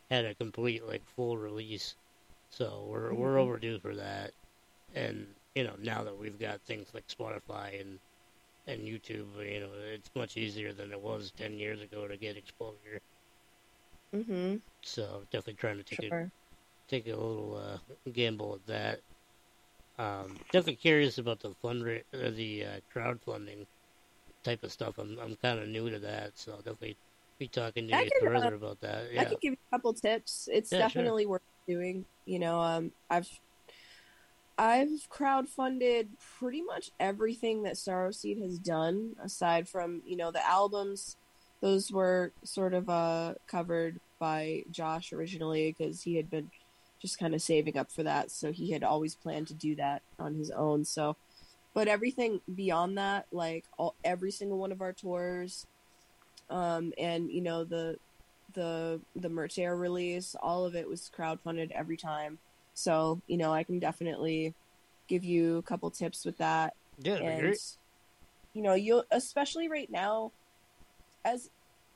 had a complete like full release. So we're we're Mhm. overdue for that. And you know, now that we've got things like Spotify and and YouTube, you know, it's much easier than it was ten years ago to get exposure. Mm-hmm. So definitely trying to take a take a little uh, gamble at that. Um, definitely curious about the fundra- uh, the uh, crowdfunding type of stuff. I'm I'm kind of new to that, so I'll definitely be talking to I you can, uh, further about that. I Yeah. can give you a couple tips. It's Yeah, sure. definitely worth doing. You know, um, I've I've crowdfunded pretty much everything that Sorrowseed has done, aside from you know the albums. Those were sort of uh, covered by Josh originally because he had been just kind of saving up for that, so he had always planned to do that on his own. So, but everything beyond that, like all every single one of our tours, um, and you know the the the merch air release, all of it was crowdfunded every time. So you know I can definitely give you a couple tips with that. Yeah, and great. you know you'll especially right now, as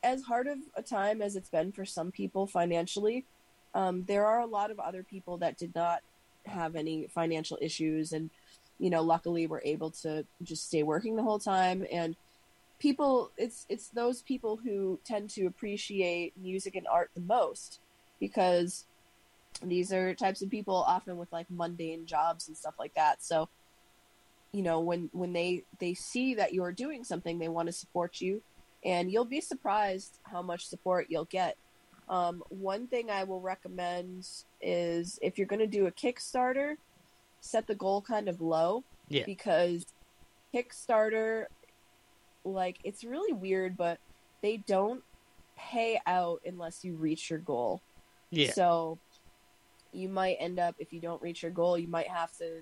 as hard of a time as it's been for some people financially, um, there are a lot of other people that did not have any financial issues and you know luckily were able to just stay working the whole time and people it's it's those people who tend to appreciate music and art the most because these are types of people often with like mundane jobs and stuff like that so you know when when they they see that you're doing something they want to support you and you'll be surprised how much support you'll get Um, one thing I will recommend is if you're going to do a Kickstarter, set the goal kind of low Yeah. because Kickstarter, like, it's really weird, but they don't pay out unless you reach your goal. Yeah. So you might end up if you don't reach your goal, you might have to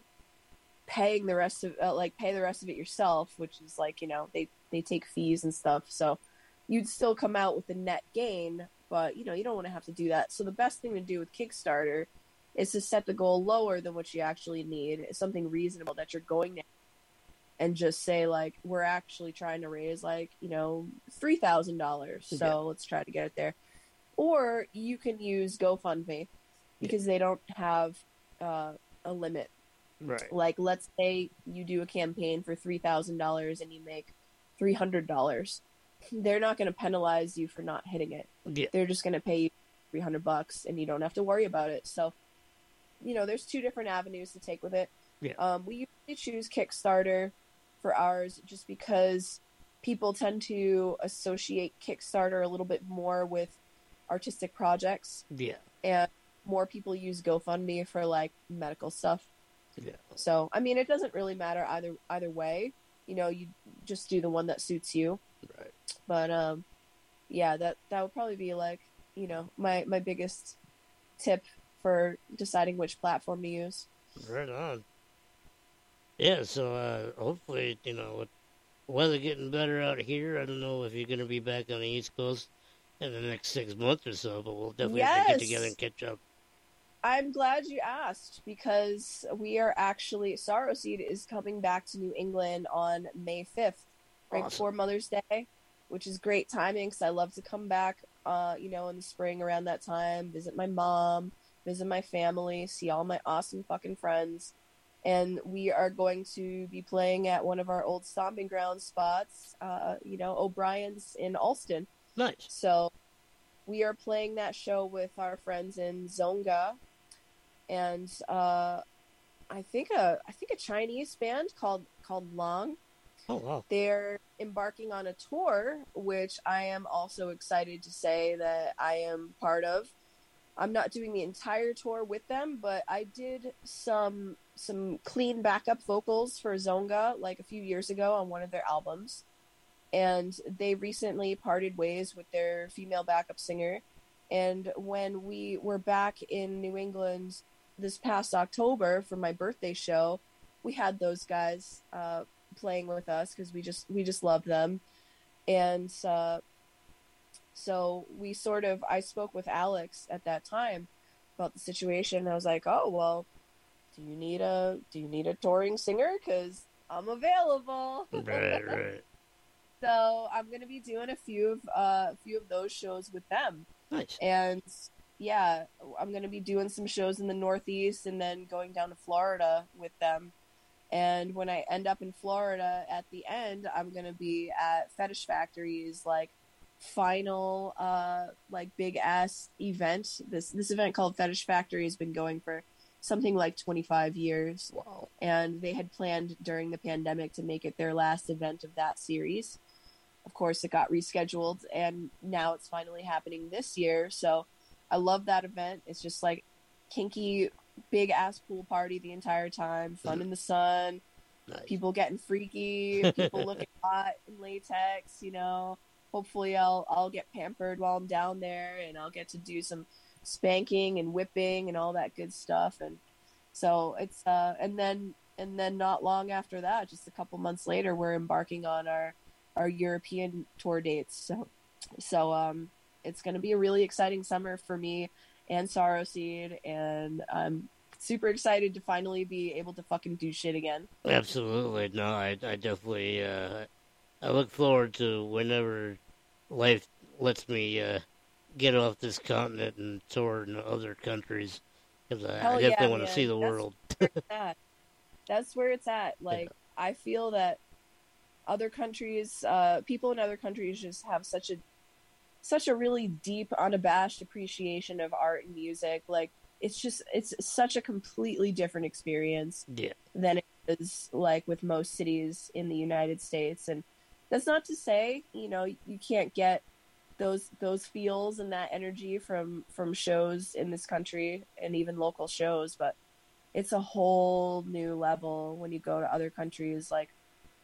paying the rest of uh, like pay the rest of it yourself, which is like you know they they take fees and stuff. So you'd still come out with a net gain, but you know you don't want to have to do that. So the best thing to do with Kickstarter is to set the goal lower than what you actually need. It's something reasonable that you're going to and just say like we're actually trying to raise like you know three thousand dollars so Yeah. let's try to get it there or you can use gofundme because they don't have uh, a limit Right. like let's say you do a campaign for three thousand dollars and you make three hundred dollars they're not going to penalize you for not hitting it Yeah. they're just going to pay you 300 bucks and you don't have to worry about it so you know there's two different avenues to take with it Yeah. um, we usually choose kickstarter for ours just because people tend to associate kickstarter a little bit more with artistic projects Yeah. and more people use gofundme for like medical stuff Yeah. so i mean it doesn't really matter either either way you know you just do the one that suits you Right. but um yeah that that would probably be like you know my my biggest tip for deciding which platform to use Right on. Yeah, so uh, hopefully, you know, with weather getting better out here, I don't know if you're going to be back on the East Coast in the next six months or so, but we'll definitely have to get together and catch up. I'm glad you asked because we are actually sorrowseed is coming back to new england on may 5th right Awesome. before mother's day which is great timing because i love to come back uh you know in the spring around that time visit my mom visit my family see all my awesome fucking friends and we are going to be playing at one of our old stomping ground spots uh you know o'brien's in allston Nice. so we are playing that show with our friends in Zonga and uh, I think a I think a Chinese band called called Long. Oh, wow. They're embarking on a tour, which I am also excited to say that I am part of. I'm not doing the entire tour with them, but I did some some clean backup vocals for Zonga like a few years ago on one of their albums. And they recently parted ways with their female backup singer. And when we were back in New England this past October for my birthday show, we had those guys uh, playing with us because we just we just love them, and uh, so we sort of I spoke with Alex at that time about the situation. I was like, oh well, do you need a do you need a touring singer? Because I'm available. Right, right. So I'm gonna be doing a few of uh, a few of those shows with them. Nice. And yeah, I'm gonna be doing some shows in the Northeast and then going down to Florida with them. And when I end up in Florida at the end, I'm gonna be at Fetish Factory's like final uh like big ass event. This this event called Fetish Factory has been going for something like 25 years. Wow. And they had planned during the pandemic to make it their last event of that series. Of course, it got rescheduled, and now it's finally happening this year. So I love that event. It's just like kinky, big ass pool party the entire time, fun in the sun, Nice. people getting freaky, people looking hot in latex. You know, hopefully I'll I'll get pampered while I'm down there, and I'll get to do some spanking and whipping and all that good stuff. And so it's uh, and then and then not long after that, just a couple months later, we're embarking on our our European tour dates. So so um, it's going to be a really exciting summer for me and Sorrowseed, and I'm super excited to finally be able to fucking do shit again. Absolutely. No, I, I definitely, uh, I look forward to whenever life lets me uh, get off this continent and tour in other countries. Because I, I yeah, definitely want to see the That's world. where. That's where it's at. Like I feel that other countries, uh, people in other countries, just have such a such a really deep, unabashed appreciation of art and music. Like it's just it's such a completely different experience Yeah. than it is like with most cities in the United States. And that's not to say, you know, you can't get those those feels and that energy from from shows in this country and even local shows but it's a whole new level when you go to other countries like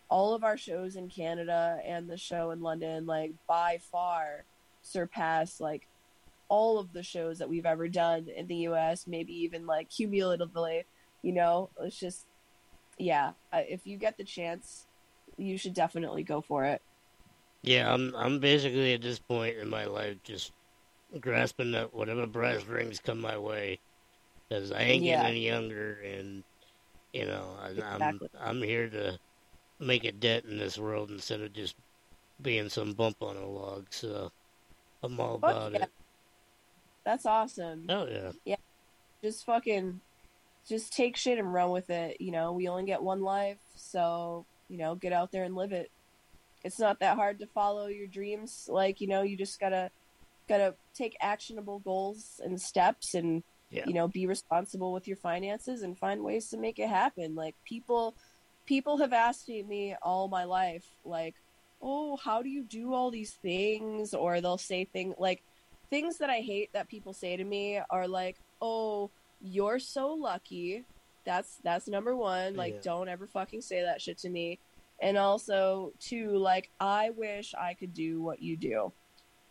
all of our shows in Canada and the show in London like by far surpass like all of the shows that we've ever done in the US maybe even like cumulatively you know it's just yeah if you get the chance you should definitely go for it Yeah, I'm I'm basically at this point in my life just grasping at whatever brass rings come my way, because I ain't Yeah. getting any younger, and you know I, Exactly. I'm I'm here to make a dent in this world instead of just being some bump on a log. So I'm all Fuck about yeah. it. that's awesome. Oh yeah, yeah. Just fucking just take shit and run with it you know? We only get one life so you know get out there and live it. It's not that hard to follow your dreams. Like you know you just gotta gotta take actionable goals and steps and Yeah. you know be responsible with your finances and find ways to make it happen. Like people people have asked me all my life like oh how do you do all these things? Or they'll say things like things that i hate that people say to me are like oh you're so lucky. That's that's number one. Like Yeah. don't ever fucking say that shit to me. And also two like i wish i could do what you do.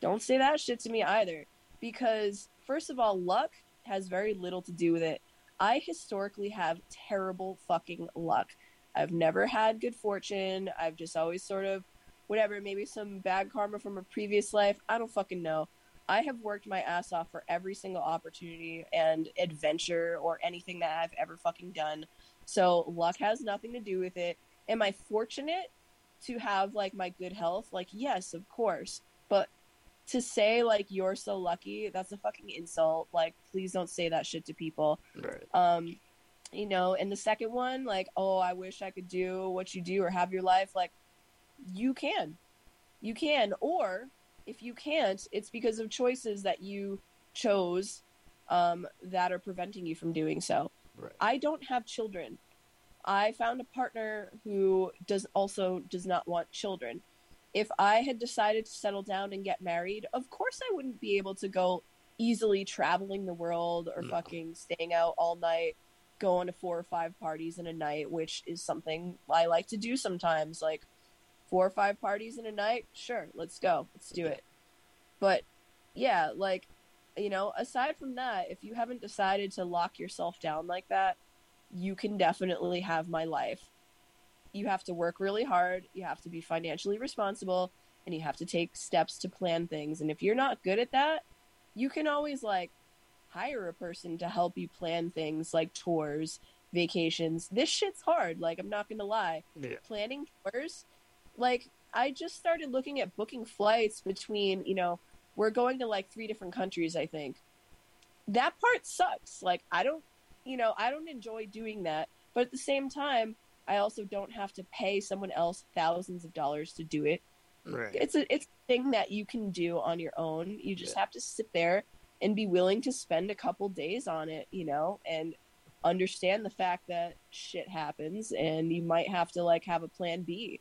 Don't say that shit to me either. Because first of all luck has very little to do with it. I historically have terrible fucking luck. I've never had good fortune. I've just always sort of whatever maybe some bad karma from a previous life. I don't fucking know. I have worked my ass off for every single opportunity and adventure or anything that i've ever fucking done. So luck has nothing to do with it. Am i fortunate to have like my good health? Like yes of course. But to say like you're so lucky that's a fucking insult. Like please don't say that shit to people. Right. um you know and the second one like oh i wish i could do what you do or have your life. Like you can you can or if you can't it's because of choices that you chose um that are preventing you from doing so Right. i don't have children i found a partner who does also does not want children if i had decided to settle down and get married of course i wouldn't be able to go easily traveling the world or No. fucking staying out all night going to four or five parties in a night which is something i like to do sometimes like four or five parties in a night sure let's go let's do it. But yeah like you know aside from that if you haven't decided to lock yourself down like that you can definitely have my life. You have to work really hard you have to be financially responsible and you have to take steps to plan things. And if you're not good at that you can always like hire a person to help you plan things like tours vacations. This shit's hard like i'm not gonna lie. Yeah. planning tours like i just started looking at booking flights between you know we're going to like three different countries i think. That part sucks. Like i don't you know i don't enjoy doing that. But at the same time i also don't have to pay someone else thousands of dollars to do it. Right. it's a it's a thing that you can do on your own. You just have to sit there and be willing to spend a couple days on it you know and understand the fact that shit happens and you might have to like have a plan b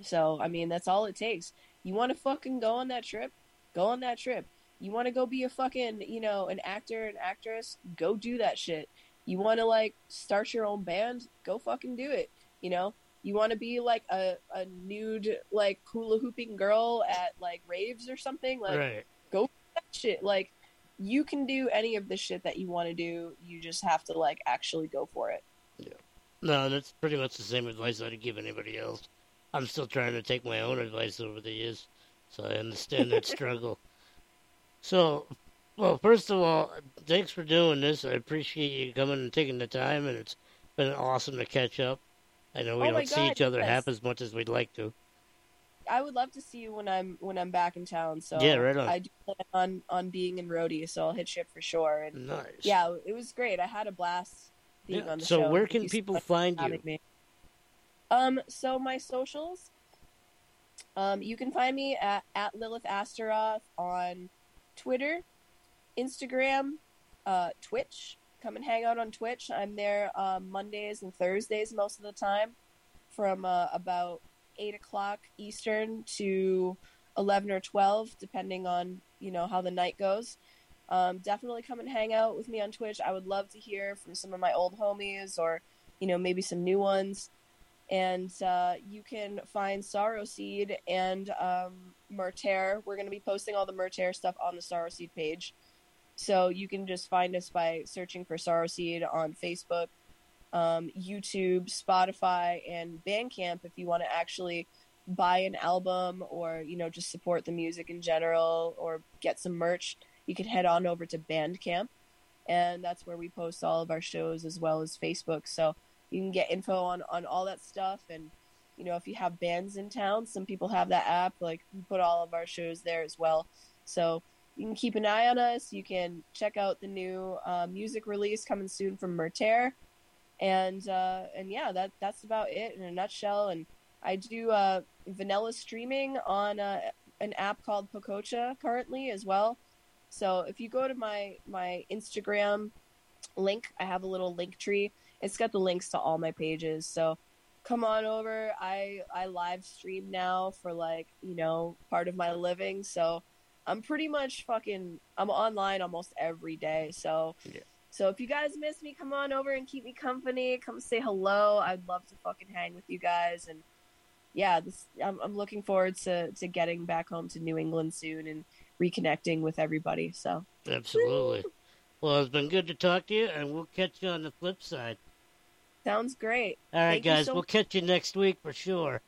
so i mean that's all it takes. You want to fucking go on that trip? Go on that trip. You want to go be a fucking you know an actor an actress? Go do that shit. You want to like start your own band? Go fucking do it you know? You want to be like a, a nude like hula hooping girl at like raves or something? Like right. go for that shit. Like you can do any of the shit that you want to do. You just have to like actually go for it. Yeah. No, that's pretty much the same advice I'd give anybody else. I'm still trying to take my own advice over the years, so I understand that struggle. So, well, first of all, thanks for doing this. I appreciate you coming and taking the time, and it's been awesome to catch up. I know we Oh don't see God, each other yes. half as much as we'd like to. i would love to see you when i'm when i'm back in town so Yeah, right on. i do plan on on being in Rhody, so i'll hit up for sure and Nice. yeah it was great i had a blast being Yeah, on the so show So where can people find you? me. Um so my socials um you can find me at, at lilith astaroth on twitter instagram uh twitch come and hang out on twitch i'm there um, mondays and thursdays most of the time from uh, about 8 o'clock eastern to 11 or 12, depending on, you know, how the night goes. Um, definitely come and hang out with me on Twitch. I would love to hear from some of my old homies or, you know, maybe some new ones. And uh, you can find Sorrowseed and um, Murtair. We're going to be posting all the Murtair stuff on the Sorrowseed page. So you can just find us by searching for Sorrowseed on Facebook, um, YouTube, Spotify, and Bandcamp if you want to actually buy an album or you know just support the music in general or get some merch. You can head on over to Bandcamp, and that's where we post all of our shows as well as Facebook. So you can get info on on all that stuff and. You know, if you have bands in town, some people have that app. Like, we put all of our shows there as well. So, you can keep an eye on us. You can check out the new uh, music release coming soon from Murtair, and uh, and yeah, that that's about it in a nutshell. And I do uh, vanilla streaming on uh, an app called Pococha currently as well. So if you go to my my Instagram link, I have a little link tree. It's got the links to all my pages. So come on over. I I live stream now for like you know part of my living. So I'm pretty much fucking I'm online almost every day. So Yeah. so if you guys miss me, come on over and keep me company. Come say hello. I'd love to fucking hang with you guys and yeah, this I'm I'm looking forward to to getting back home to New England soon and reconnecting with everybody. So Absolutely. Well, it's been good to talk to you, and we'll catch you on the flip side. sounds great. All right, Thank guys, so we'll catch you next week for sure.